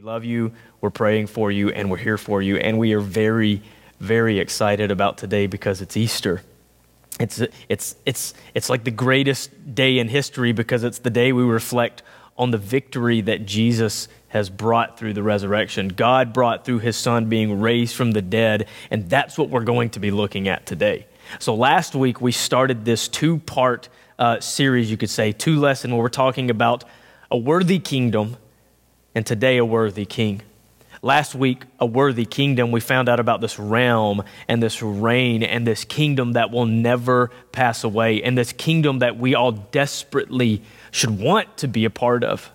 We love you, we're praying for you, and we're here for you. And we are very, very excited about today because it's Easter. It's, it's, it's, it's like the greatest day in history because it's the day we reflect on the victory that Jesus has brought through the resurrection. God brought through his son being raised from the dead, and that's what we're going to be looking at today. So, last week we started this two part uh, series, you could say, two lesson where we're talking about a worthy kingdom and today a worthy king. Last week, a worthy kingdom, we found out about this realm and this reign and this kingdom that will never pass away, and this kingdom that we all desperately should want to be a part of.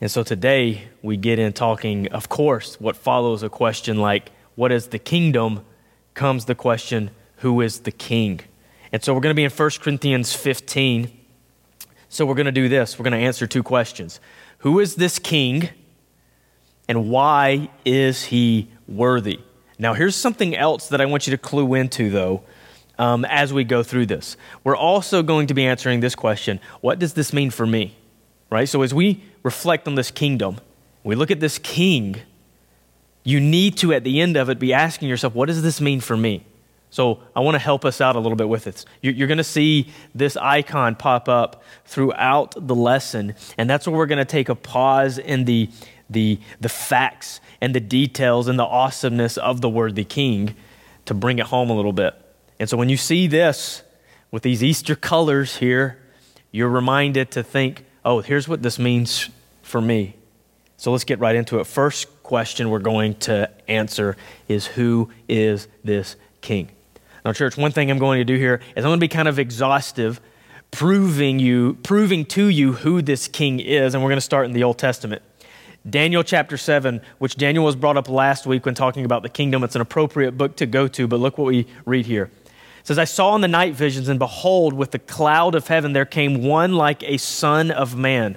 And so today, we get in talking, of course, what follows a question like, What is the kingdom? comes the question, Who is the king? And so we're going to be in 1 Corinthians 15. So we're going to do this. We're going to answer two questions. Who is this king? And why is he worthy? Now, here's something else that I want you to clue into, though, um, as we go through this. We're also going to be answering this question What does this mean for me? Right? So, as we reflect on this kingdom, we look at this king, you need to, at the end of it, be asking yourself, What does this mean for me? So I want to help us out a little bit with it. You're going to see this icon pop up throughout the lesson, and that's where we're going to take a pause in the, the, the facts and the details and the awesomeness of the worthy king to bring it home a little bit. And so when you see this with these Easter colors here, you're reminded to think, oh, here's what this means for me. So let's get right into it. First question we're going to answer is Who is this king? Now, church, one thing I'm going to do here is I'm going to be kind of exhaustive, proving you, proving to you who this king is, and we're going to start in the Old Testament. Daniel chapter 7, which Daniel was brought up last week when talking about the kingdom. It's an appropriate book to go to, but look what we read here. It says, I saw in the night visions, and behold, with the cloud of heaven there came one like a son of man.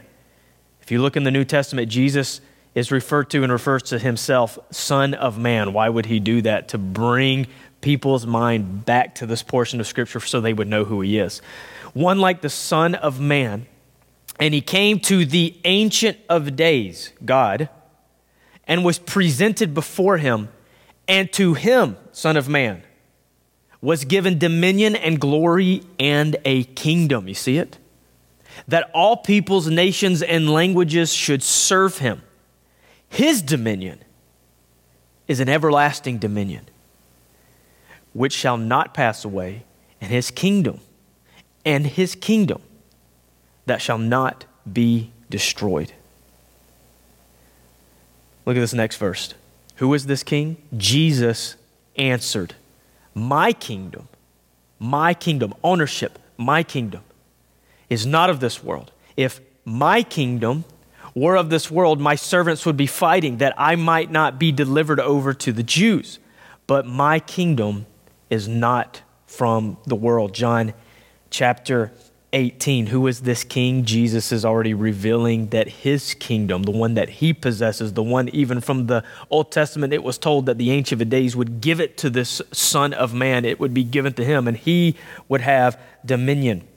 If you look in the New Testament, Jesus is referred to and refers to himself, Son of Man. Why would he do that? To bring people's mind back to this portion of Scripture so they would know who he is. One like the Son of Man, and he came to the Ancient of Days, God, and was presented before him, and to him, Son of Man, was given dominion and glory and a kingdom. You see it? That all peoples, nations, and languages should serve him. His dominion is an everlasting dominion which shall not pass away, and his kingdom, and his kingdom that shall not be destroyed. Look at this next verse. Who is this king? Jesus answered, My kingdom, my kingdom, ownership, my kingdom is not of this world. If my kingdom were of this world, my servants would be fighting that I might not be delivered over to the Jews. But my kingdom is not from the world. John chapter 18. Who is this king? Jesus is already revealing that his kingdom, the one that he possesses, the one even from the Old Testament, it was told that the Ancient of Days would give it to this Son of Man. It would be given to him, and he would have dominion.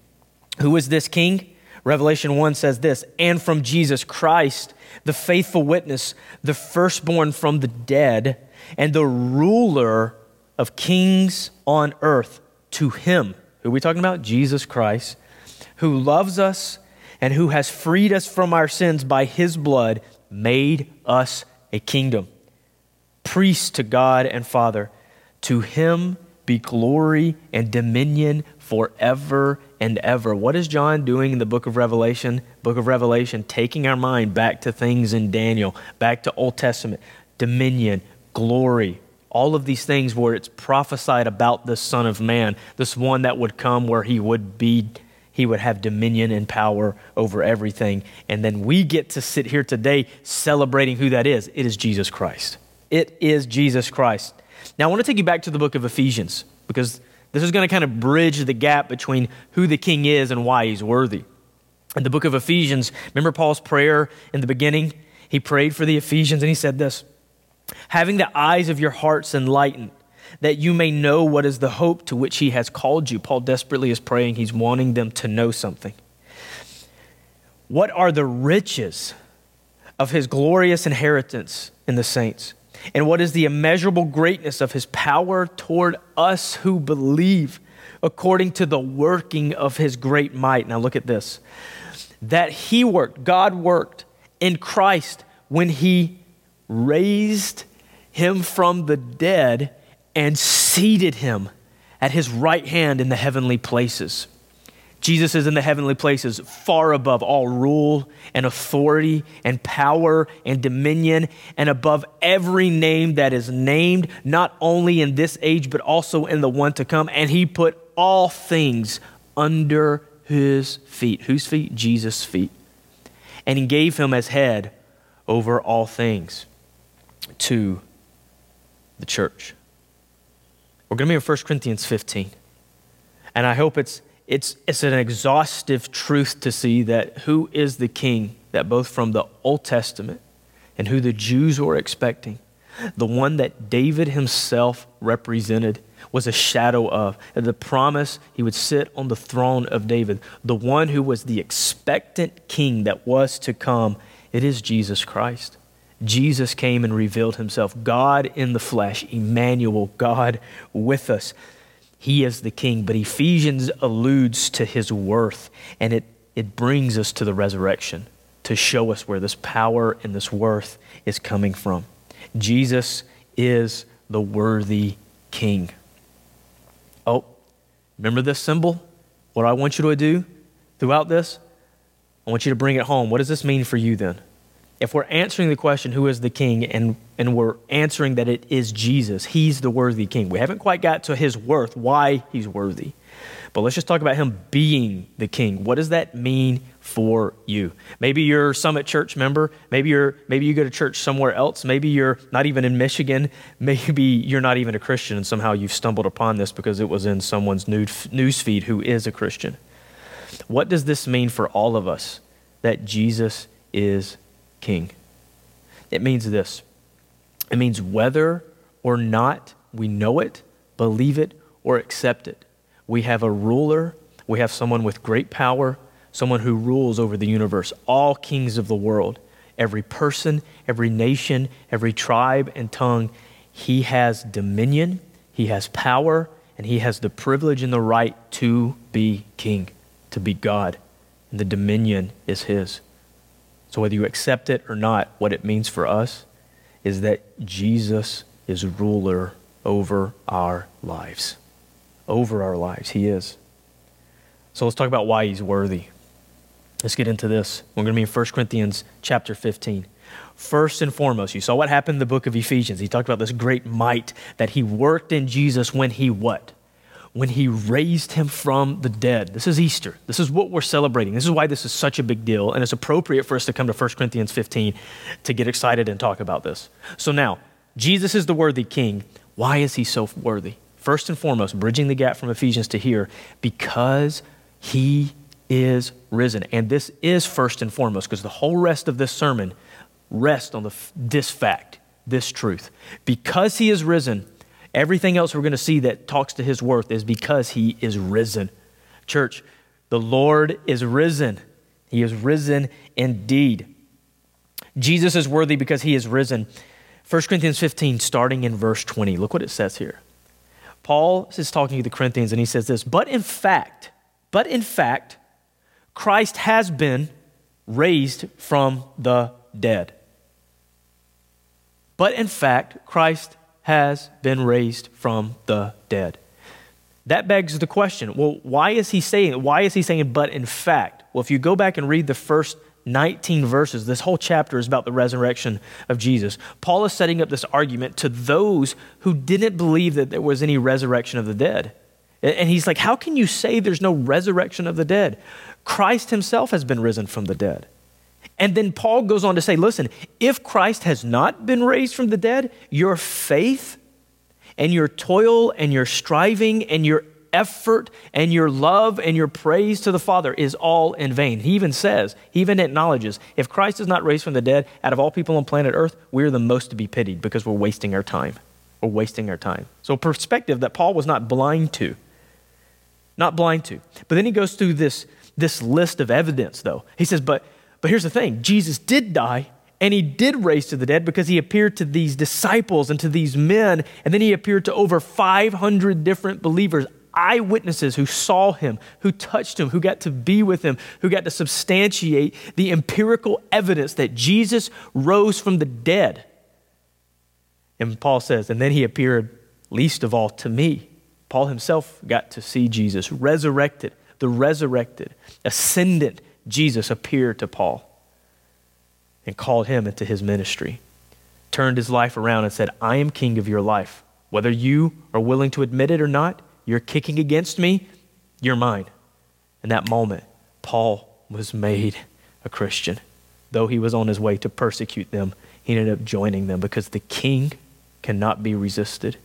Who is this king? Revelation 1 says this, and from Jesus Christ, the faithful witness, the firstborn from the dead, and the ruler of kings on earth to him. Who are we talking about? Jesus Christ, who loves us and who has freed us from our sins by his blood, made us a kingdom. Priest to God and Father. To him be glory and dominion forever and ever. What is John doing in the book of Revelation? Book of Revelation, taking our mind back to things in Daniel, back to Old Testament, dominion, glory, all of these things where it's prophesied about the Son of Man, this one that would come where he would be, he would have dominion and power over everything. And then we get to sit here today celebrating who that is. It is Jesus Christ. It is Jesus Christ. Now, I want to take you back to the book of Ephesians because this is going to kind of bridge the gap between who the king is and why he's worthy. In the book of Ephesians, remember Paul's prayer in the beginning? He prayed for the Ephesians and he said this having the eyes of your hearts enlightened, that you may know what is the hope to which he has called you. Paul desperately is praying, he's wanting them to know something. What are the riches of his glorious inheritance in the saints, and what is the immeasurable greatness of his power toward us who believe, according to the working of his great might. Now, look at this that he worked, God worked in Christ when he raised him from the dead and seated him at his right hand in the heavenly places. Jesus is in the heavenly places, far above all rule and authority and power and dominion, and above every name that is named, not only in this age, but also in the one to come. And he put all things under his feet. Whose feet? Jesus' feet. And he gave him as head over all things to the church. We're going to be in 1 Corinthians 15. And I hope it's, it's, it's an exhaustive truth to see that who is the king that both from the Old Testament and who the Jews were expecting, the one that David himself represented was a shadow of. The promise he would sit on the throne of David, the one who was the expectant king that was to come, it is Jesus Christ. Jesus came and revealed himself, God in the flesh, Emmanuel, God with us. He is the king, but Ephesians alludes to his worth, and it, it brings us to the resurrection to show us where this power and this worth is coming from. Jesus is the worthy king. Oh, remember this symbol? What I want you to do throughout this? I want you to bring it home. What does this mean for you then? If we're answering the question, who is the king, and, and we're answering that it is Jesus, he's the worthy king. We haven't quite got to his worth, why he's worthy. But let's just talk about him being the king. What does that mean for you? Maybe you're a Summit Church member. Maybe you're maybe you go to church somewhere else. Maybe you're not even in Michigan. Maybe you're not even a Christian and somehow you've stumbled upon this because it was in someone's news feed who is a Christian. What does this mean for all of us that Jesus is king. It means this it means whether or not we know it, believe it, or accept it, we have a ruler, we have someone with great power, someone who rules over the universe, all kings of the world, every person, every nation, every tribe and tongue. He has dominion, he has power, and he has the privilege and the right to be king, to be God. And the dominion is his. So, whether you accept it or not, what it means for us is that Jesus is ruler over our lives. Over our lives. He is. So, let's talk about why he's worthy. Let's get into this. We're going to be in 1 Corinthians chapter 15. First and foremost, you saw what happened in the book of Ephesians. He talked about this great might that he worked in Jesus when he what? When he raised him from the dead. This is Easter. This is what we're celebrating. This is why this is such a big deal. And it's appropriate for us to come to 1 Corinthians 15 to get excited and talk about this. So now, Jesus is the worthy king. Why is he so worthy? First and foremost, bridging the gap from Ephesians to here, because he is risen. And this is first and foremost, because the whole rest of this sermon rests on the, this fact, this truth. Because he is risen, Everything else we're going to see that talks to his worth is because he is risen. Church, the Lord is risen. He is risen indeed. Jesus is worthy because he is risen. 1 Corinthians 15, starting in verse 20. Look what it says here. Paul is talking to the Corinthians and he says this, but in fact, but in fact, Christ has been raised from the dead. But in fact, Christ has been raised from the dead. That begs the question well, why is he saying, why is he saying, but in fact? Well, if you go back and read the first 19 verses, this whole chapter is about the resurrection of Jesus. Paul is setting up this argument to those who didn't believe that there was any resurrection of the dead. And he's like, How can you say there's no resurrection of the dead? Christ himself has been risen from the dead. And then Paul goes on to say, listen, if Christ has not been raised from the dead, your faith and your toil and your striving and your effort and your love and your praise to the Father is all in vain. He even says, he even acknowledges, if Christ is not raised from the dead, out of all people on planet Earth, we're the most to be pitied because we're wasting our time. We're wasting our time. So, a perspective that Paul was not blind to. Not blind to. But then he goes through this, this list of evidence, though. He says, but but here's the thing Jesus did die And he did raise to the dead because he appeared to these disciples and to these men, and then he appeared to over 500 different believers, eyewitnesses who saw him, who touched him, who got to be with him, who got to substantiate the empirical evidence that Jesus rose from the dead. And Paul says, and then he appeared least of all to me. Paul himself got to see Jesus resurrected, the resurrected, ascendant Jesus appeared to Paul and called him into his ministry, turned his life around and said, I am king of your life. Whether you are willing to admit it or not, you're kicking against me, you're mine. In that moment, Paul was made a Christian. Though he was on his way to persecute them, he ended up joining them because the king cannot be resisted.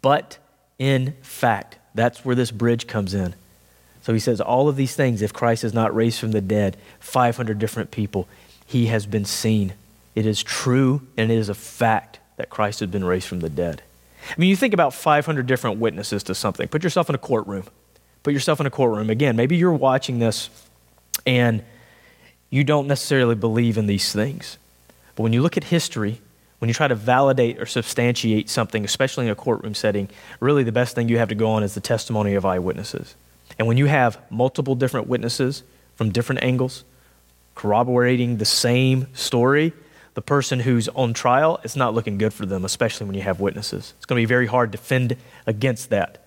But in fact, that's where this bridge comes in. So he says, all of these things, if Christ is not raised from the dead, 500 different people, he has been seen. It is true and it is a fact that Christ has been raised from the dead. I mean, you think about 500 different witnesses to something. Put yourself in a courtroom. Put yourself in a courtroom. Again, maybe you're watching this and you don't necessarily believe in these things. But when you look at history, when you try to validate or substantiate something, especially in a courtroom setting, really the best thing you have to go on is the testimony of eyewitnesses. And when you have multiple different witnesses from different angles corroborating the same story, the person who's on trial, it's not looking good for them, especially when you have witnesses. It's going to be very hard to defend against that.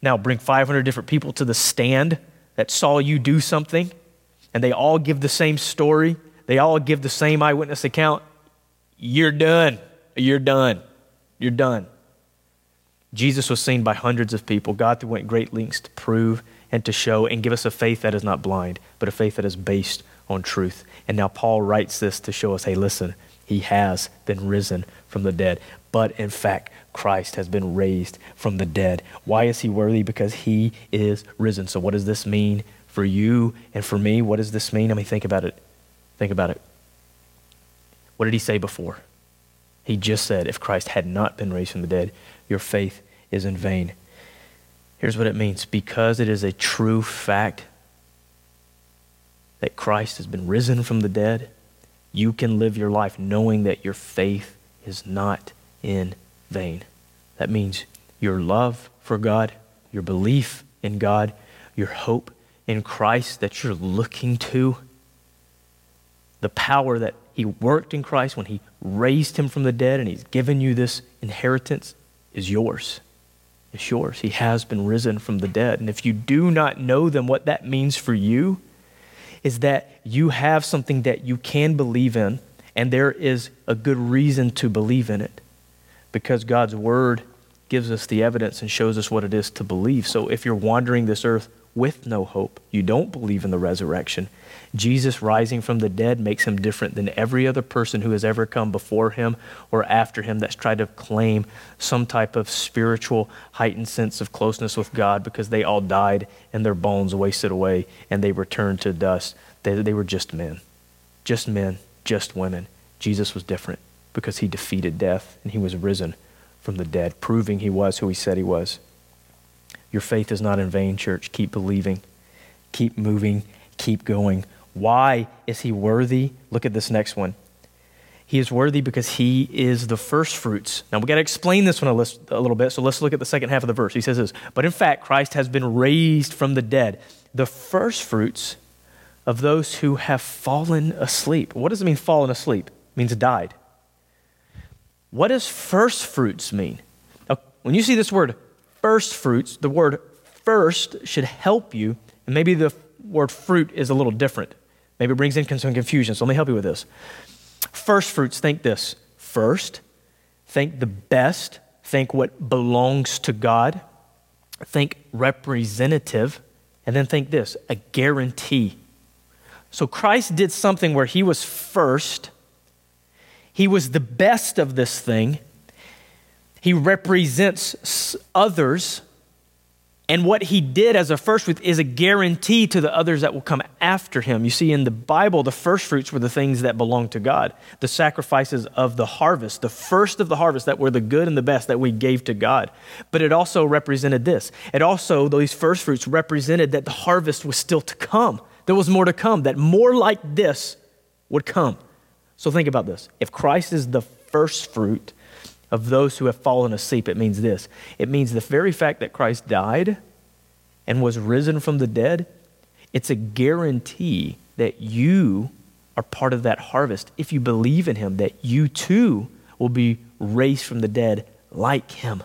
Now, bring 500 different people to the stand that saw you do something, and they all give the same story, they all give the same eyewitness account. You're done. You're done. You're done. Jesus was seen by hundreds of people. God went great lengths to prove and to show and give us a faith that is not blind, but a faith that is based on truth. And now Paul writes this to show us hey, listen, he has been risen from the dead. But in fact, Christ has been raised from the dead. Why is he worthy? Because he is risen. So, what does this mean for you and for me? What does this mean? I mean, think about it. Think about it. What did he say before? He just said, if Christ had not been raised from the dead, your faith is in vain. Here's what it means because it is a true fact that Christ has been risen from the dead, you can live your life knowing that your faith is not in vain. That means your love for God, your belief in God, your hope in Christ that you're looking to, the power that He worked in Christ when He raised Him from the dead and He's given you this inheritance is yours. It's yours. He has been risen from the dead. And if you do not know then what that means for you is that you have something that you can believe in, and there is a good reason to believe in it because God's word gives us the evidence and shows us what it is to believe. So if you're wandering this earth with no hope, you don't believe in the resurrection, Jesus rising from the dead makes him different than every other person who has ever come before him or after him that's tried to claim some type of spiritual heightened sense of closeness with God because they all died and their bones wasted away and they returned to dust. They, they were just men, just men, just women. Jesus was different because he defeated death and he was risen from the dead, proving he was who he said he was. Your faith is not in vain, church. Keep believing, keep moving, keep going. Why is he worthy? Look at this next one. He is worthy because he is the first fruits. Now we got to explain this one a, list, a little bit, so let's look at the second half of the verse. He says this, but in fact, Christ has been raised from the dead, the first fruits of those who have fallen asleep. What does it mean, fallen asleep? It means died. What does first fruits mean? Now, when you see this word first fruits, the word first should help you, and maybe the word fruit is a little different. Maybe it brings in some confusion. So let me help you with this. First fruits, think this. First, think the best, think what belongs to God, think representative, and then think this a guarantee. So Christ did something where he was first, he was the best of this thing, he represents others and what he did as a first fruit is a guarantee to the others that will come after him. You see, in the Bible, the first fruits were the things that belonged to God, the sacrifices of the harvest, the first of the harvest that were the good and the best that we gave to God. But it also represented this. It also, these first fruits represented that the harvest was still to come. There was more to come, that more like this would come. So think about this. If Christ is the first fruit of those who have fallen asleep, it means this it means the very fact that Christ died and was risen from the dead, it's a guarantee that you are part of that harvest. If you believe in him, that you too will be raised from the dead like him.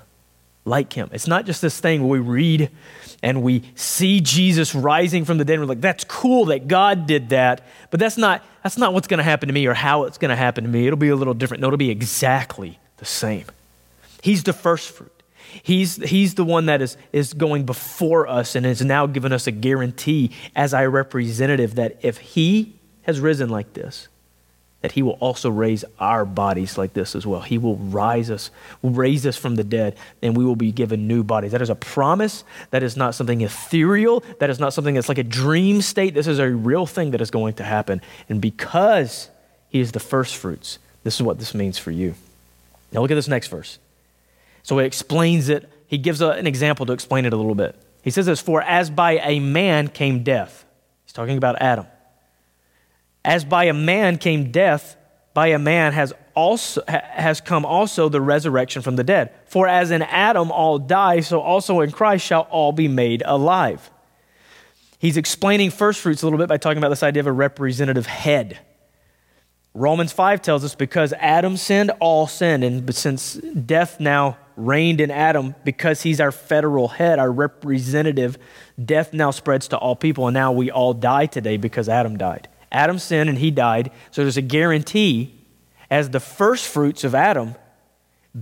Like him. It's not just this thing where we read and we see Jesus rising from the dead and we're like, that's cool that God did that, but that's not, that's not what's going to happen to me or how it's going to happen to me. It'll be a little different. No, it'll be exactly the same. He's the first fruit. He's, he's the one that is, is going before us and has now given us a guarantee as our representative that if he has risen like this, that he will also raise our bodies like this as well. He will rise us, will raise us from the dead, and we will be given new bodies. That is a promise. That is not something ethereal. That is not something that's like a dream state. This is a real thing that is going to happen. And because he is the first fruits, this is what this means for you. Now look at this next verse. So he explains it. He gives a, an example to explain it a little bit. He says this, for as by a man came death. He's talking about Adam. As by a man came death, by a man has also has come also the resurrection from the dead. For as in Adam all die, so also in Christ shall all be made alive. He's explaining first fruits a little bit by talking about this idea of a representative head. Romans 5 tells us because Adam sinned, all sinned. And since death now reigned in Adam, because he's our federal head, our representative, death now spreads to all people. And now we all die today because Adam died. Adam sinned and he died. So there's a guarantee as the first fruits of Adam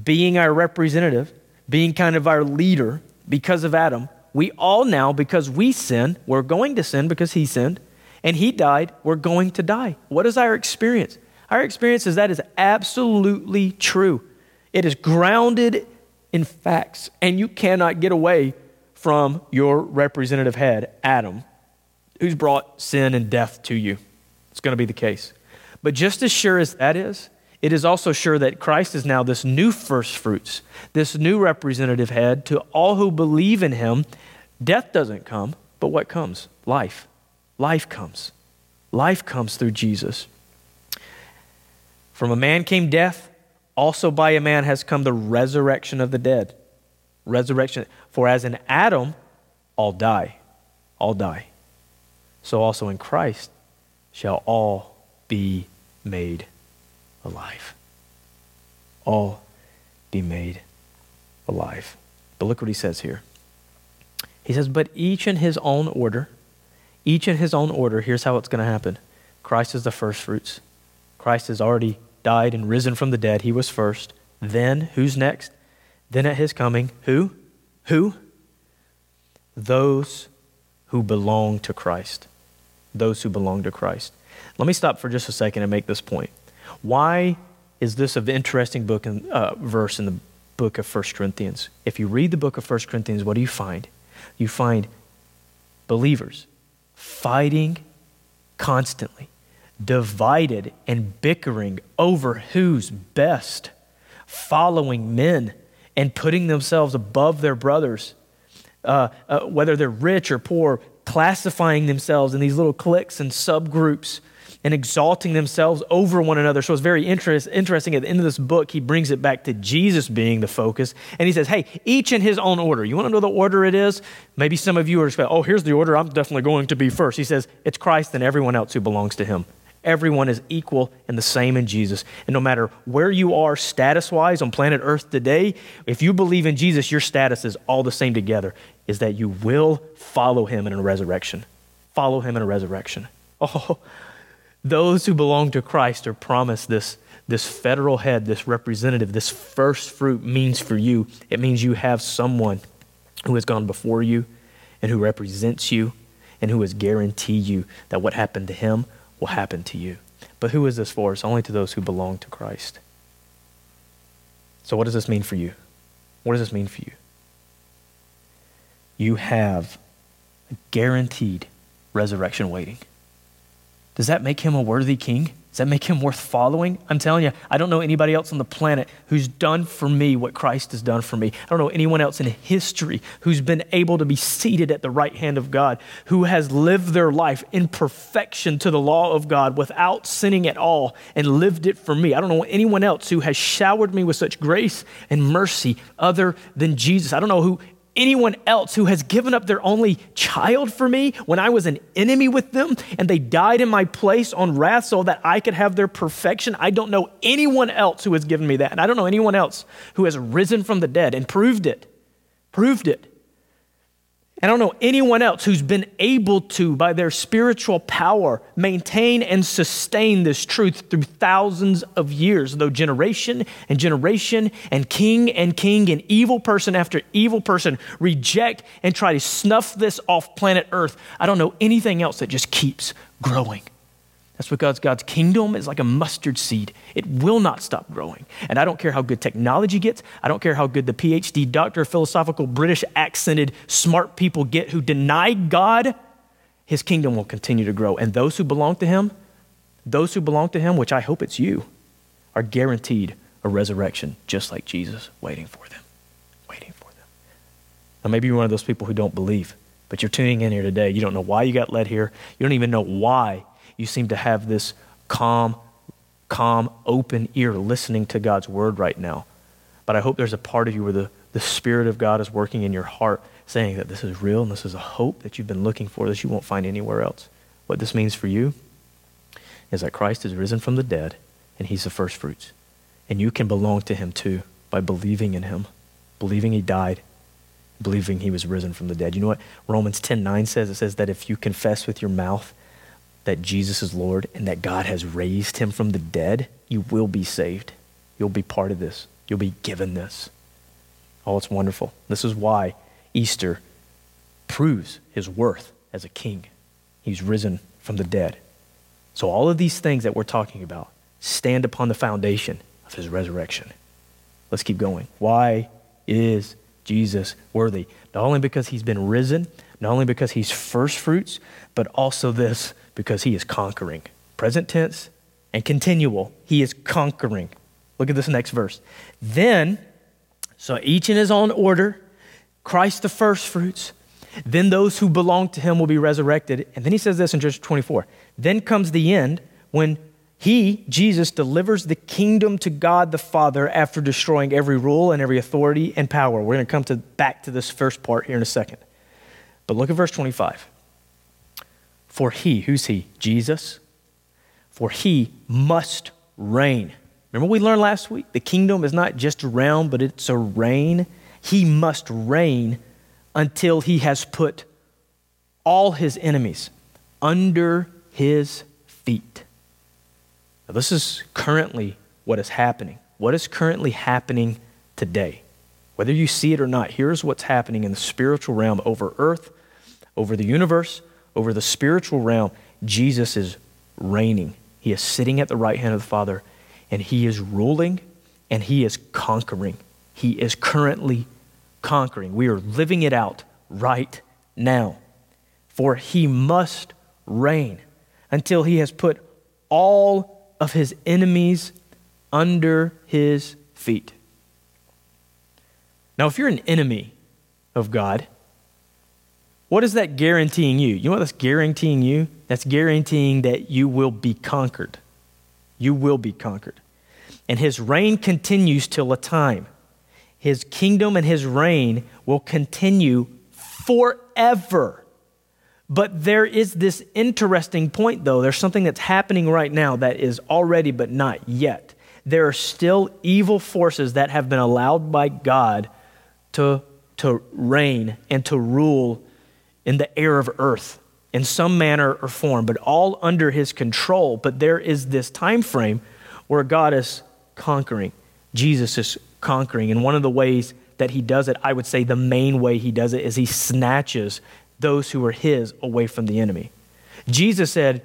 being our representative, being kind of our leader because of Adam. We all now, because we sin, we're going to sin because he sinned, and he died, we're going to die. What is our experience? Our experience is that is absolutely true. It is grounded in facts, and you cannot get away from your representative head, Adam, who's brought sin and death to you. It's going to be the case. But just as sure as that is, it is also sure that Christ is now this new first fruits, this new representative head to all who believe in him. Death doesn't come, but what comes? Life. Life comes. Life comes through Jesus. From a man came death, also by a man has come the resurrection of the dead. Resurrection. For as in Adam, all die. All die. So also in Christ, shall all be made alive. All be made alive. But look what he says here. He says, But each in his own order, each in his own order, here's how it's going to happen Christ is the first fruits. Christ is already died and risen from the dead. He was first. Then, who's next? Then at his coming, who? Who? Those who belong to Christ those who belong to Christ. Let me stop for just a second and make this point. Why is this an interesting book and uh, verse in the book of 1 Corinthians? If you read the book of 1 Corinthians, what do you find? You find believers fighting constantly, divided and bickering over who's best, following men and putting themselves above their brothers. Uh, uh, whether they're rich or poor, classifying themselves in these little cliques and subgroups and exalting themselves over one another. So it's very interest, interesting. At the end of this book, he brings it back to Jesus being the focus. And he says, hey, each in his own order. You want to know the order it is? Maybe some of you are, oh, here's the order. I'm definitely going to be first. He says, it's Christ and everyone else who belongs to him. Everyone is equal and the same in Jesus. And no matter where you are status wise on planet Earth today, if you believe in Jesus, your status is all the same together is that you will follow him in a resurrection. Follow him in a resurrection. Oh, those who belong to Christ are promised this, this federal head, this representative, this first fruit means for you. It means you have someone who has gone before you and who represents you and who has guaranteed you that what happened to him will happen to you. But who is this for? It's only to those who belong to Christ. So, what does this mean for you? What does this mean for you? you have a guaranteed resurrection waiting. Does that make him a worthy king? Does that make him worth following? I'm telling you, I don't know anybody else on the planet who's done for me what Christ has done for me. I don't know anyone else in history who's been able to be seated at the right hand of God, who has lived their life in perfection to the law of God without sinning at all and lived it for me. I don't know anyone else who has showered me with such grace and mercy other than Jesus. I don't know who anyone else who has given up their only child for me when I was an enemy with them and they died in my place on wrath so that I could have their perfection. I don't know anyone else who has given me that. And I don't know anyone else who has risen from the dead and proved it. Proved it. I don't know anyone else who's been able to, by their spiritual power, maintain and sustain this truth through thousands of years, though generation and generation and king and king and evil person after evil person reject and try to snuff this off planet Earth. I don't know anything else that just keeps growing. That's because God's kingdom is like a mustard seed. It will not stop growing. And I don't care how good technology gets. I don't care how good the PhD, doctor, philosophical, British accented, smart people get who deny God. His kingdom will continue to grow. And those who belong to Him, those who belong to Him, which I hope it's you, are guaranteed a resurrection just like Jesus, waiting for them. Waiting for them. Now, maybe you're one of those people who don't believe, but you're tuning in here today. You don't know why you got led here. You don't even know why you seem to have this calm, calm, open ear listening to God's word right now. But I hope there's a part of you where the, the Spirit of God is working in your heart, saying that this is real and this is a hope that you've been looking for that you won't find anywhere else. What this means for you is that Christ is risen from the dead and he's the first fruits. And you can belong to him too by believing in him, believing he died, believing he was risen from the dead. You know what Romans 10 9 says? It says that if you confess with your mouth that Jesus is Lord and that God has raised him from the dead, you will be saved. You'll be part of this. You'll be given this. Oh, it's wonderful. This is why Easter proves his worth as a king. He's risen from the dead. So, all of these things that we're talking about stand upon the foundation of his resurrection. Let's keep going. Why is Jesus worthy? Not only because he's been risen, not only because he's first fruits, but also this because he is conquering. Present tense and continual. He is conquering. Look at this next verse. Then, so each in his own order, Christ the first fruits, then those who belong to him will be resurrected. And then he says this in verse 24. Then comes the end when he, Jesus, delivers the kingdom to God the Father after destroying every rule and every authority and power. We're going to come to, back to this first part here in a second. But look at verse 25. For he, who's he? Jesus. For he must reign. Remember we learned last week? The kingdom is not just a realm, but it's a reign. He must reign until he has put all his enemies under his feet. Now, this is currently what is happening. What is currently happening today? Whether you see it or not, here's what's happening in the spiritual realm over earth, over the universe, over the spiritual realm, Jesus is reigning. He is sitting at the right hand of the Father, and he is ruling and he is conquering. He is currently conquering. We are living it out right now. For he must reign until he has put all of his enemies under his feet. Now, if you're an enemy of God, what is that guaranteeing you? You know what that's guaranteeing you? That's guaranteeing that you will be conquered. You will be conquered. And his reign continues till a time. His kingdom and his reign will continue forever. But there is this interesting point, though. There's something that's happening right now that is already, but not yet. There are still evil forces that have been allowed by God to, to reign and to rule in the air of earth in some manner or form, but all under his control. But there is this time frame where God is conquering. Jesus is conquering. And one of the ways that he does it, I would say the main way he does it, is he snatches those who are his away from the enemy. Jesus said,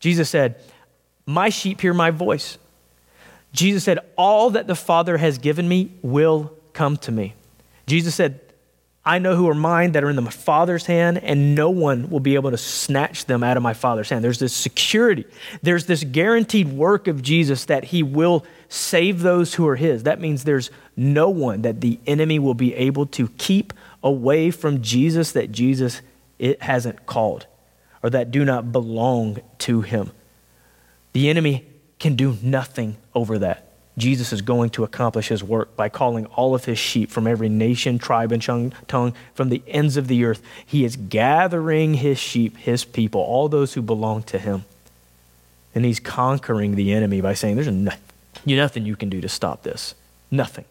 Jesus said, My sheep hear my voice. Jesus said, All that the Father has given me will come to me. Jesus said, I know who are mine that are in the Father's hand, and no one will be able to snatch them out of my Father's hand. There's this security. There's this guaranteed work of Jesus that he will save those who are his. That means there's no one that the enemy will be able to keep away from Jesus that Jesus it hasn't called or that do not belong to him. The enemy can do nothing over that. Jesus is going to accomplish his work by calling all of his sheep from every nation, tribe, and tongue from the ends of the earth. He is gathering his sheep, his people, all those who belong to him. And he's conquering the enemy by saying, There's nothing you can do to stop this. Nothing.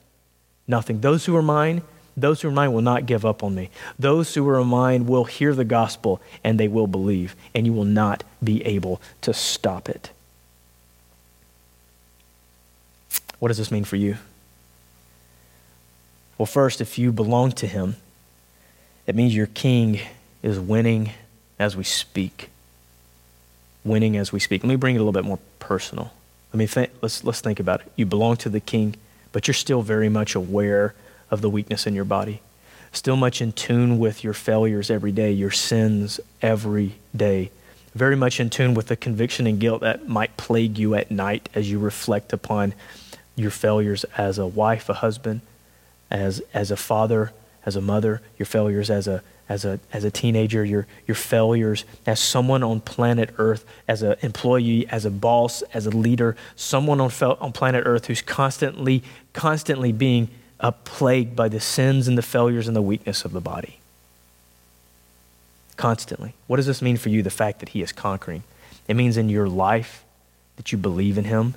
Nothing. Those who are mine, those who are mine will not give up on me. Those who are mine will hear the gospel and they will believe, and you will not be able to stop it. What does this mean for you? Well, first, if you belong to Him, it means your King is winning as we speak. Winning as we speak. Let me bring it a little bit more personal. I mean, th- let's, let's think about it. You belong to the King, but you're still very much aware of the weakness in your body. Still much in tune with your failures every day, your sins every day. Very much in tune with the conviction and guilt that might plague you at night as you reflect upon your failures as a wife, a husband, as, as a father, as a mother, your failures as a, as a, as a teenager, your, your failures as someone on planet Earth, as an employee, as a boss, as a leader, someone on, on planet Earth who's constantly, constantly being uh, plagued by the sins and the failures and the weakness of the body. Constantly. What does this mean for you, the fact that He is conquering? It means in your life that you believe in Him,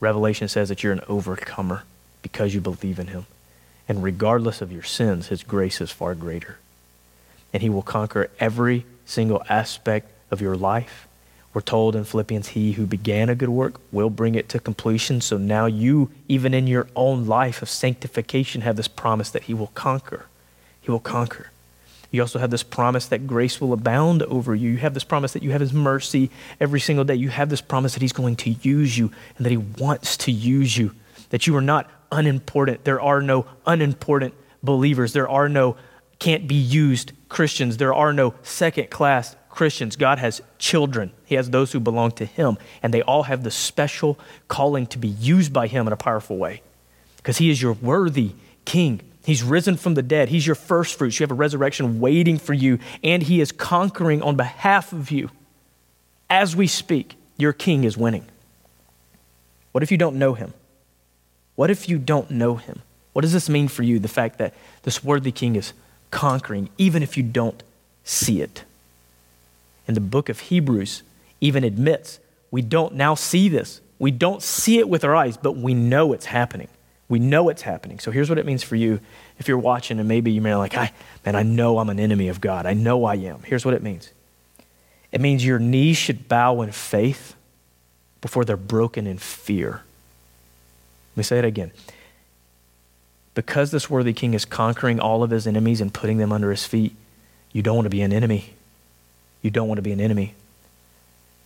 Revelation says that you're an overcomer because you believe in him. And regardless of your sins, his grace is far greater. And he will conquer every single aspect of your life. We're told in Philippians, He who began a good work will bring it to completion. So now you, even in your own life of sanctification, have this promise that He will conquer. He will conquer. You also have this promise that grace will abound over you. You have this promise that you have His mercy every single day. You have this promise that He's going to use you and that He wants to use you, that you are not unimportant. There are no unimportant believers. There are no can't be used Christians. There are no second class Christians. God has children, He has those who belong to Him, and they all have the special calling to be used by Him in a powerful way because He is your worthy King. He's risen from the dead. He's your first fruits. You have a resurrection waiting for you, and He is conquering on behalf of you. As we speak, your King is winning. What if you don't know Him? What if you don't know Him? What does this mean for you, the fact that this worthy King is conquering, even if you don't see it? And the book of Hebrews even admits we don't now see this. We don't see it with our eyes, but we know it's happening. We know it's happening. So here's what it means for you if you're watching and maybe you may like, I, man, I know I'm an enemy of God. I know I am. Here's what it means it means your knees should bow in faith before they're broken in fear. Let me say it again. Because this worthy king is conquering all of his enemies and putting them under his feet, you don't want to be an enemy. You don't want to be an enemy.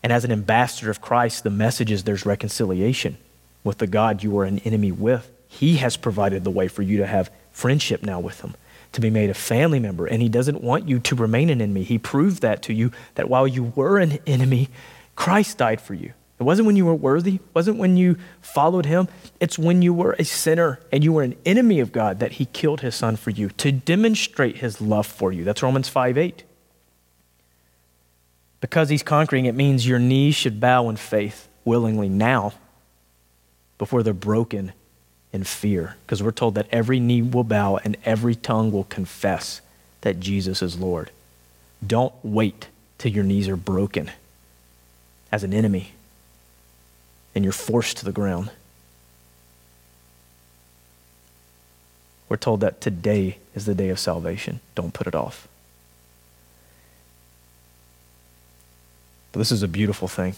And as an ambassador of Christ, the message is there's reconciliation with the God you were an enemy with. He has provided the way for you to have friendship now with Him, to be made a family member. And He doesn't want you to remain an enemy. He proved that to you that while you were an enemy, Christ died for you. It wasn't when you were worthy, it wasn't when you followed Him. It's when you were a sinner and you were an enemy of God that He killed His Son for you to demonstrate His love for you. That's Romans 5 8. Because He's conquering, it means your knees should bow in faith willingly now before they're broken in fear because we're told that every knee will bow and every tongue will confess that Jesus is Lord. Don't wait till your knees are broken as an enemy and you're forced to the ground. We're told that today is the day of salvation. Don't put it off. But this is a beautiful thing.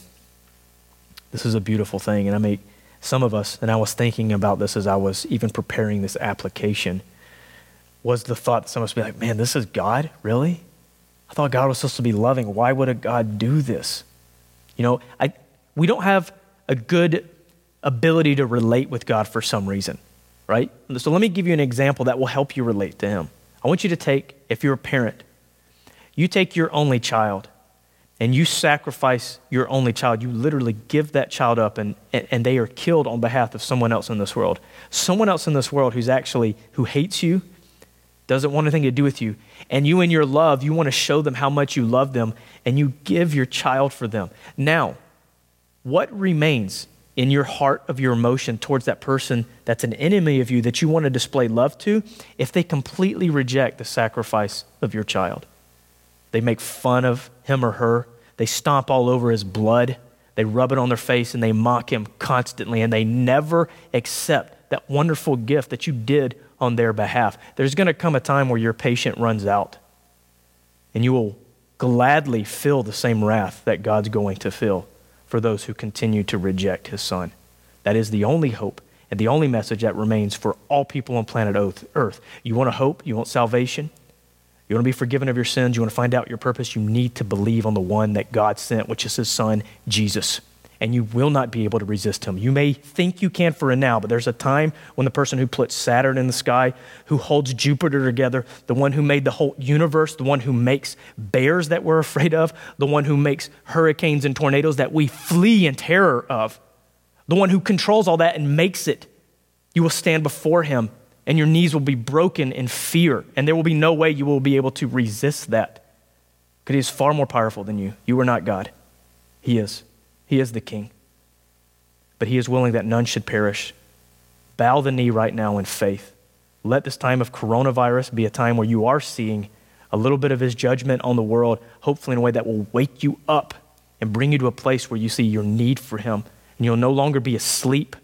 This is a beautiful thing. And I mean, some of us, and I was thinking about this as I was even preparing this application, was the thought that some of us be like, man, this is God? Really? I thought God was supposed to be loving. Why would a God do this? You know, I, we don't have a good ability to relate with God for some reason, right? So let me give you an example that will help you relate to Him. I want you to take, if you're a parent, you take your only child and you sacrifice your only child. You literally give that child up and, and they are killed on behalf of someone else in this world. Someone else in this world who's actually, who hates you, doesn't want anything to do with you. And you, in your love, you want to show them how much you love them and you give your child for them. Now, what remains in your heart of your emotion towards that person that's an enemy of you that you want to display love to if they completely reject the sacrifice of your child? They make fun of him or her. They stomp all over his blood. They rub it on their face and they mock him constantly and they never accept that wonderful gift that you did on their behalf. There's going to come a time where your patience runs out and you will gladly feel the same wrath that God's going to feel for those who continue to reject his son. That is the only hope and the only message that remains for all people on planet Earth. You want a hope? You want salvation? You want to be forgiven of your sins? You want to find out your purpose? You need to believe on the one that God sent, which is his son, Jesus and you will not be able to resist him. You may think you can for a now, but there's a time when the person who puts Saturn in the sky, who holds Jupiter together, the one who made the whole universe, the one who makes bears that we're afraid of, the one who makes hurricanes and tornadoes that we flee in terror of, the one who controls all that and makes it, you will stand before him and your knees will be broken in fear, and there will be no way you will be able to resist that. Because he is far more powerful than you. You are not God, he is. He is the king. But he is willing that none should perish. Bow the knee right now in faith. Let this time of coronavirus be a time where you are seeing a little bit of his judgment on the world, hopefully in a way that will wake you up and bring you to a place where you see your need for him. And you'll no longer be asleep,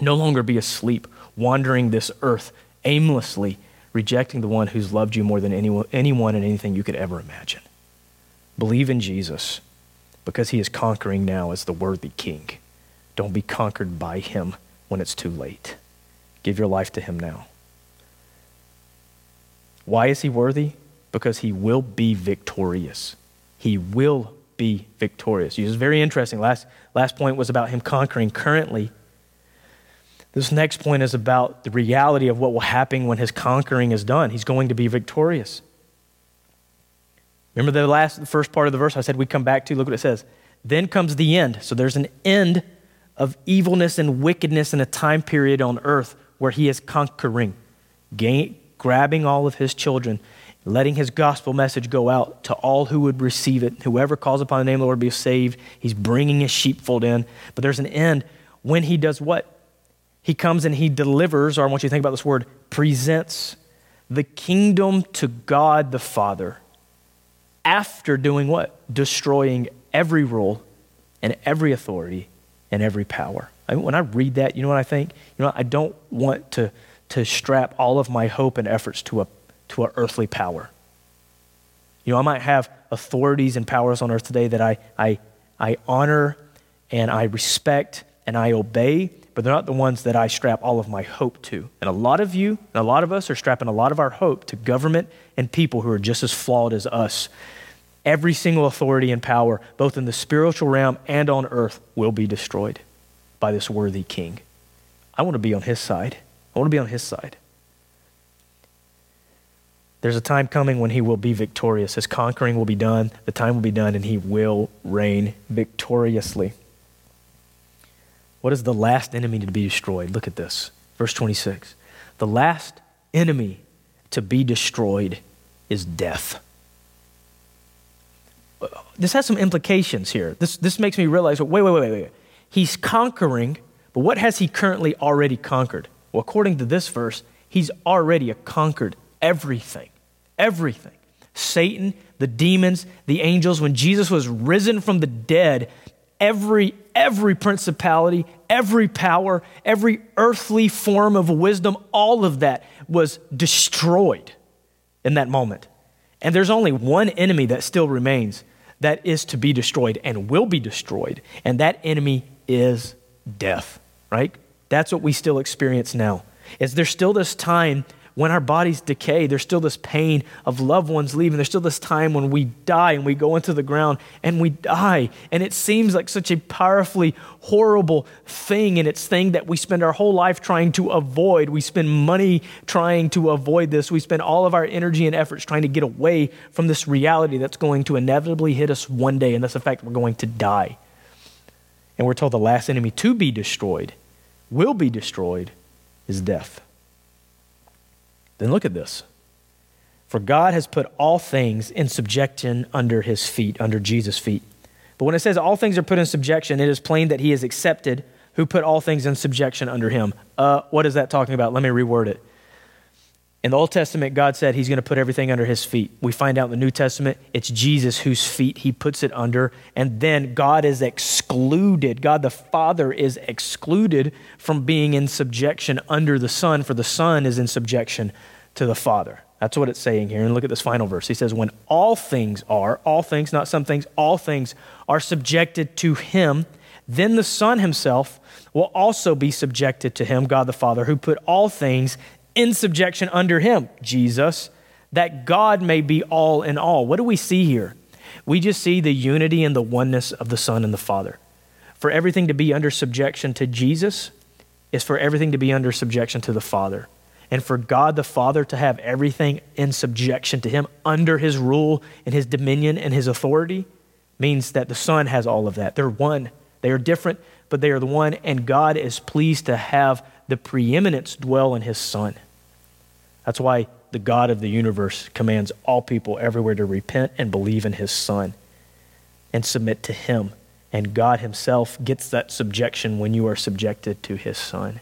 no longer be asleep, wandering this earth aimlessly, rejecting the one who's loved you more than anyone, anyone and anything you could ever imagine. Believe in Jesus because he is conquering now as the worthy king. Don't be conquered by him when it's too late. Give your life to him now. Why is he worthy? Because he will be victorious. He will be victorious. Is very interesting. Last, last point was about him conquering currently. This next point is about the reality of what will happen when his conquering is done. He's going to be victorious. Remember the last, the first part of the verse I said we come back to? Look what it says. Then comes the end. So there's an end of evilness and wickedness in a time period on earth where he is conquering, gain, grabbing all of his children, letting his gospel message go out to all who would receive it. Whoever calls upon the name of the Lord be saved. He's bringing his sheepfold in. But there's an end when he does what? He comes and he delivers, or I want you to think about this word, presents the kingdom to God the Father after doing what? Destroying every rule and every authority and every power. I mean, when I read that, you know what I think? You know, I don't want to, to strap all of my hope and efforts to a to an earthly power. You know, I might have authorities and powers on earth today that I, I, I honor and I respect and I obey, but they're not the ones that I strap all of my hope to. And a lot of you, and a lot of us are strapping a lot of our hope to government and people who are just as flawed as us. Every single authority and power, both in the spiritual realm and on earth, will be destroyed by this worthy king. I want to be on his side. I want to be on his side. There's a time coming when he will be victorious. His conquering will be done, the time will be done, and he will reign victoriously. What is the last enemy to be destroyed? Look at this. Verse 26. The last enemy to be destroyed is death this has some implications here. This, this makes me realize wait, wait, wait, wait. Wait. He's conquering, but what has he currently already conquered? Well, according to this verse, he's already conquered everything. Everything. Satan, the demons, the angels, when Jesus was risen from the dead, every every principality, every power, every earthly form of wisdom, all of that was destroyed in that moment. And there's only one enemy that still remains, that is to be destroyed and will be destroyed. And that enemy is death, right? That's what we still experience now. Is there still this time when our bodies decay, there's still this pain of loved ones leaving. There's still this time when we die and we go into the ground and we die. And it seems like such a powerfully horrible thing. And it's thing that we spend our whole life trying to avoid. We spend money trying to avoid this. We spend all of our energy and efforts trying to get away from this reality that's going to inevitably hit us one day. And that's the fact we're going to die. And we're told the last enemy to be destroyed, will be destroyed, is death. Then look at this. For God has put all things in subjection under his feet, under Jesus' feet. But when it says all things are put in subjection, it is plain that he is accepted who put all things in subjection under him. Uh, what is that talking about? Let me reword it. In the Old Testament, God said he's going to put everything under his feet. We find out in the New Testament, it's Jesus whose feet he puts it under. And then God is excluded. God the Father is excluded from being in subjection under the Son, for the Son is in subjection to the Father. That's what it's saying here. And look at this final verse. He says, When all things are, all things, not some things, all things are subjected to him, then the Son himself will also be subjected to him, God the Father, who put all things in subjection under him, Jesus, that God may be all in all. What do we see here? We just see the unity and the oneness of the Son and the Father. For everything to be under subjection to Jesus is for everything to be under subjection to the Father. And for God the Father to have everything in subjection to Him under His rule and His dominion and His authority means that the Son has all of that. They're one. They are different, but they are the one, and God is pleased to have the preeminence dwell in His Son. That's why the God of the universe commands all people everywhere to repent and believe in his Son and submit to him. And God himself gets that subjection when you are subjected to his Son.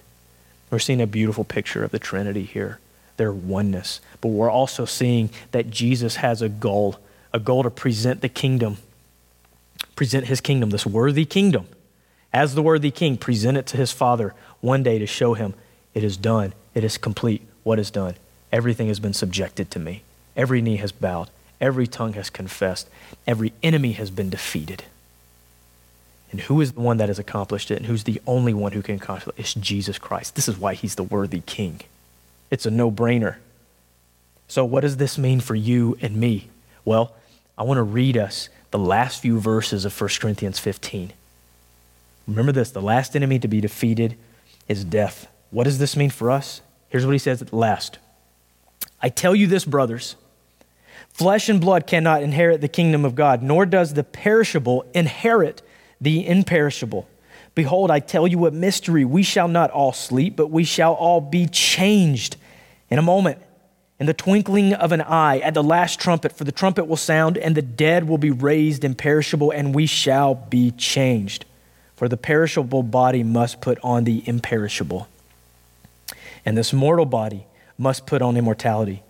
We're seeing a beautiful picture of the Trinity here, their oneness. But we're also seeing that Jesus has a goal, a goal to present the kingdom, present his kingdom, this worthy kingdom, as the worthy king, present it to his Father one day to show him it is done, it is complete, what is done. Everything has been subjected to me. Every knee has bowed. Every tongue has confessed. Every enemy has been defeated. And who is the one that has accomplished it? And who's the only one who can accomplish it? It's Jesus Christ. This is why he's the worthy king. It's a no brainer. So, what does this mean for you and me? Well, I want to read us the last few verses of 1 Corinthians 15. Remember this the last enemy to be defeated is death. What does this mean for us? Here's what he says at the last I tell you this, brothers flesh and blood cannot inherit the kingdom of God, nor does the perishable inherit the imperishable. Behold, I tell you a mystery. We shall not all sleep, but we shall all be changed in a moment, in the twinkling of an eye, at the last trumpet. For the trumpet will sound, and the dead will be raised imperishable, and we shall be changed. For the perishable body must put on the imperishable, and this mortal body must put on immortality.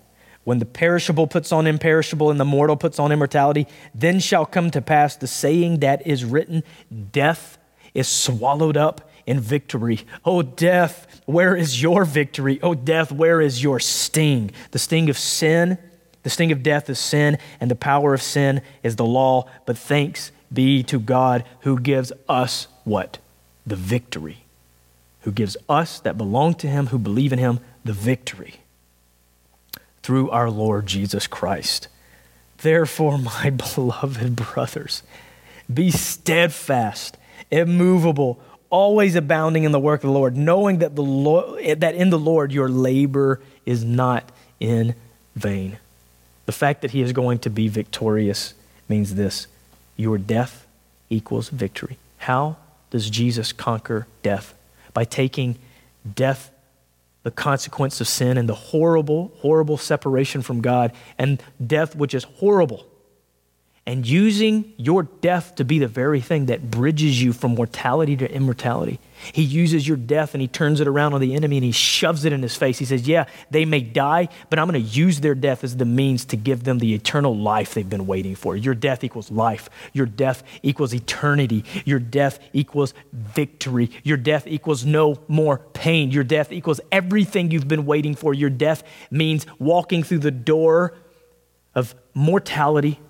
When the perishable puts on imperishable and the mortal puts on immortality, then shall come to pass the saying that is written Death is swallowed up in victory. Oh, death, where is your victory? Oh, death, where is your sting? The sting of sin, the sting of death is sin, and the power of sin is the law. But thanks be to God who gives us what? The victory. Who gives us that belong to Him, who believe in Him, the victory through our Lord Jesus Christ. Therefore, my beloved brothers, be steadfast, immovable, always abounding in the work of the Lord, knowing that, the Lord, that in the Lord your labor is not in vain. The fact that he is going to be victorious means this your death equals victory. How does Jesus conquer death? By taking death the consequence of sin and the horrible, horrible separation from God and death, which is horrible and using your death to be the very thing that bridges you from mortality to immortality. He uses your death and he turns it around on the enemy and he shoves it in his face. He says, Yeah, they may die, but I'm going to use their death as the means to give them the eternal life they've been waiting for. Your death equals life. Your death equals eternity. Your death equals victory. Your death equals no more pain. Your death equals everything you've been waiting for. Your death means walking through the door of mortality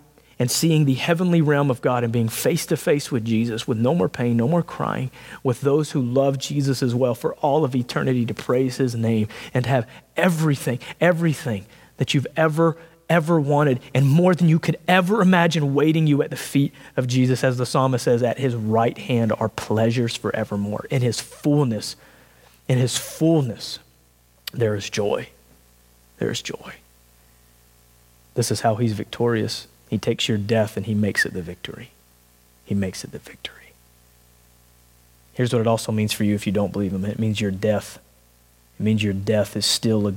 and seeing the heavenly realm of God and being face to face with Jesus with no more pain, no more crying, with those who love Jesus as well for all of eternity to praise his name and to have everything, everything that you've ever, ever wanted and more than you could ever imagine waiting you at the feet of Jesus. As the psalmist says, at his right hand are pleasures forevermore. In his fullness, in his fullness, there is joy. There is joy. This is how he's victorious. He takes your death and he makes it the victory. He makes it the victory. Here's what it also means for you if you don't believe him it means your death. It means your death is still a,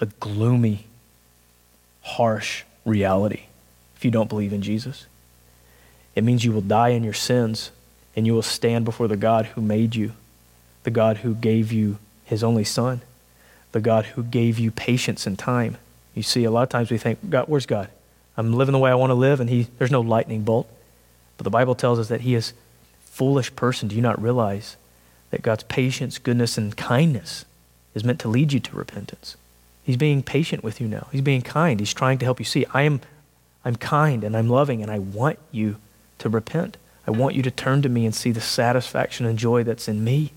a gloomy, harsh reality if you don't believe in Jesus. It means you will die in your sins and you will stand before the God who made you, the God who gave you his only son, the God who gave you patience and time you see, a lot of times we think, God, where's God? I'm living the way I want to live, and he, there's no lightning bolt. But the Bible tells us that He is foolish person. Do you not realize that God's patience, goodness, and kindness is meant to lead you to repentance? He's being patient with you now. He's being kind. He's trying to help you see, I am I'm kind and I'm loving, and I want you to repent. I want you to turn to me and see the satisfaction and joy that's in me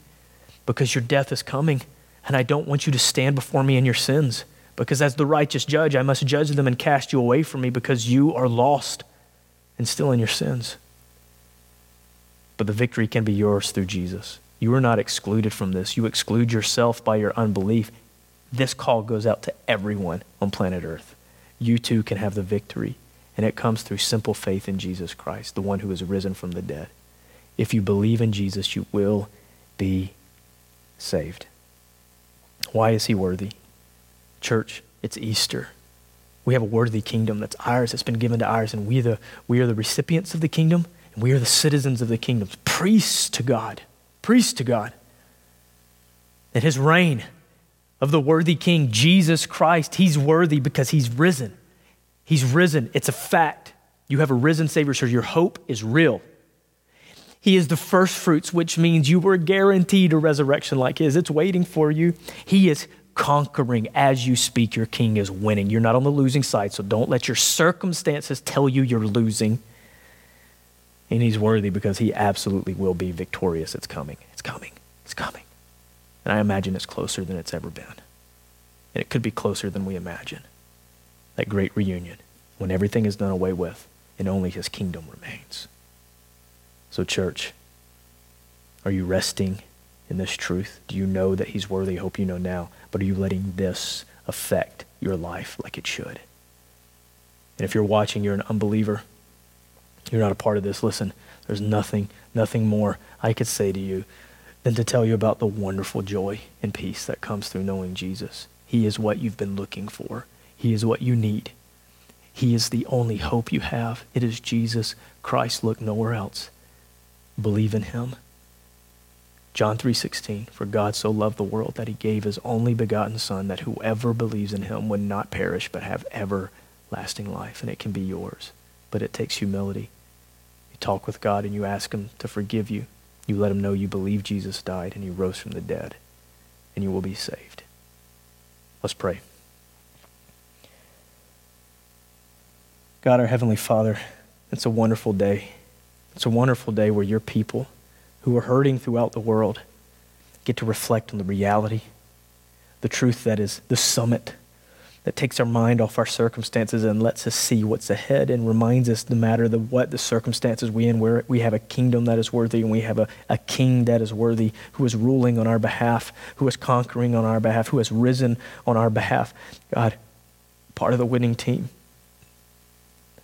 because your death is coming, and I don't want you to stand before me in your sins because as the righteous judge, I must judge them and cast you away from me because you are lost and still in your sins. But the victory can be yours through Jesus. You are not excluded from this. You exclude yourself by your unbelief. This call goes out to everyone on planet Earth. You too can have the victory, and it comes through simple faith in Jesus Christ, the one who is risen from the dead. If you believe in Jesus, you will be saved. Why is he worthy? Church, it's Easter. We have a worthy kingdom that's ours, that's been given to ours, and we the, we are the recipients of the kingdom, and we are the citizens of the kingdom, priests to God, priests to God. And his reign of the worthy king, Jesus Christ, he's worthy because he's risen. He's risen. It's a fact. You have a risen Savior, so your hope is real. He is the first fruits, which means you were guaranteed a resurrection like his. It's waiting for you. He is conquering as you speak. Your king is winning. You're not on the losing side, so don't let your circumstances tell you you're losing. And he's worthy because he absolutely will be victorious. It's coming. It's coming. It's coming. And I imagine it's closer than it's ever been. And it could be closer than we imagine. That great reunion when everything is done away with and only his kingdom remains. So, church, are you resting in this truth? Do you know that he's worthy? I hope you know now. But are you letting this affect your life like it should? And if you're watching, you're an unbeliever, you're not a part of this, listen, there's nothing, nothing more I could say to you than to tell you about the wonderful joy and peace that comes through knowing Jesus. He is what you've been looking for, He is what you need. He is the only hope you have. It is Jesus Christ. Look nowhere else. Believe in Him. John 3:16 For God so loved the world that he gave his only begotten son that whoever believes in him would not perish but have everlasting life and it can be yours. But it takes humility. You talk with God and you ask him to forgive you. You let him know you believe Jesus died and he rose from the dead and you will be saved. Let's pray. God our heavenly father it's a wonderful day. It's a wonderful day where your people who are hurting throughout the world get to reflect on the reality, the truth that is the summit that takes our mind off our circumstances and lets us see what's ahead and reminds us no matter the what the circumstances we in where we have a kingdom that is worthy and we have a, a king that is worthy who is ruling on our behalf who is conquering on our behalf who has risen on our behalf. God part of the winning team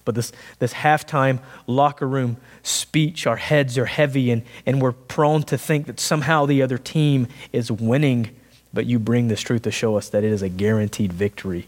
but this, this halftime locker room speech, our heads are heavy and, and we're prone to think that somehow the other team is winning. But you bring this truth to show us that it is a guaranteed victory.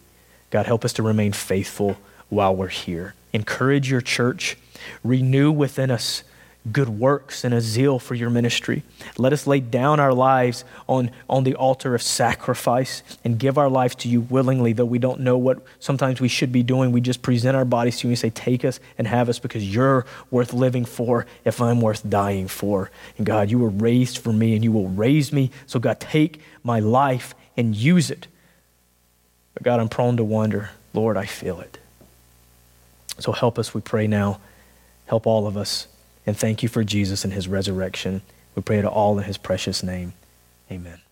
God, help us to remain faithful while we're here. Encourage your church, renew within us good works and a zeal for your ministry. Let us lay down our lives on, on the altar of sacrifice and give our lives to you willingly, though we don't know what sometimes we should be doing. We just present our bodies to you and say, Take us and have us because you're worth living for if I'm worth dying for. And God, you were raised for me and you will raise me. So, God, take my life and use it. But, God, I'm prone to wonder, Lord, I feel it. So help us, we pray now. Help all of us. And thank you for Jesus and his resurrection. We pray it all in his precious name. Amen.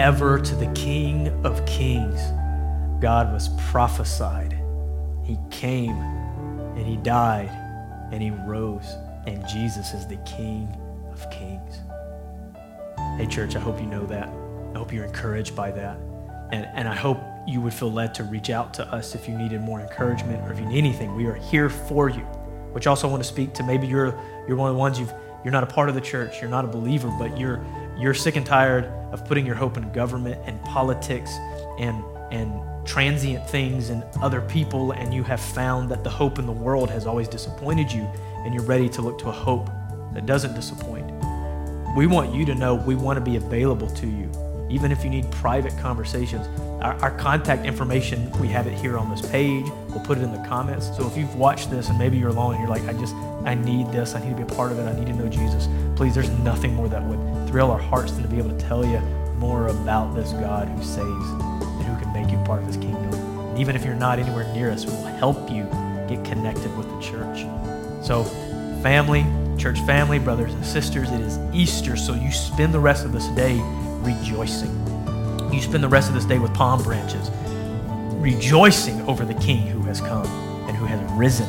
Forever to the King of Kings. God was prophesied. He came and he died and he rose, and Jesus is the King of Kings. Hey, church, I hope you know that. I hope you're encouraged by that. And, and I hope you would feel led to reach out to us if you needed more encouragement or if you need anything. We are here for you. Which also want to speak to maybe you're you're one of the ones you've you're not a part of the church, you're not a believer, but you're you're sick and tired of putting your hope in government and politics and and transient things and other people, and you have found that the hope in the world has always disappointed you, and you're ready to look to a hope that doesn't disappoint. We want you to know we want to be available to you, even if you need private conversations. Our, our, contact information, we have it here on this page. We'll put it in the comments. So if you've watched this and maybe you're alone and you're like, I just, I need this, I need to be a part of it, I need to know Jesus, please, there's nothing more that would thrill our hearts to be able to tell you more about this God who saves and who can make you part of his kingdom. And even if you're not anywhere near us, we will help you get connected with the church. So, family, church family, brothers and sisters, it is Easter, so you spend the rest of this day rejoicing. You spend the rest of this day with palm branches, rejoicing over the King who has come and who has risen.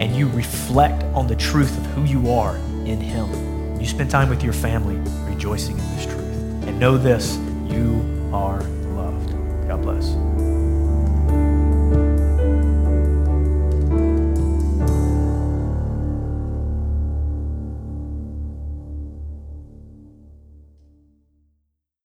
And you reflect on the truth of who you are in Him. You spend time with your family rejoicing in this truth. And know this you are loved. God bless.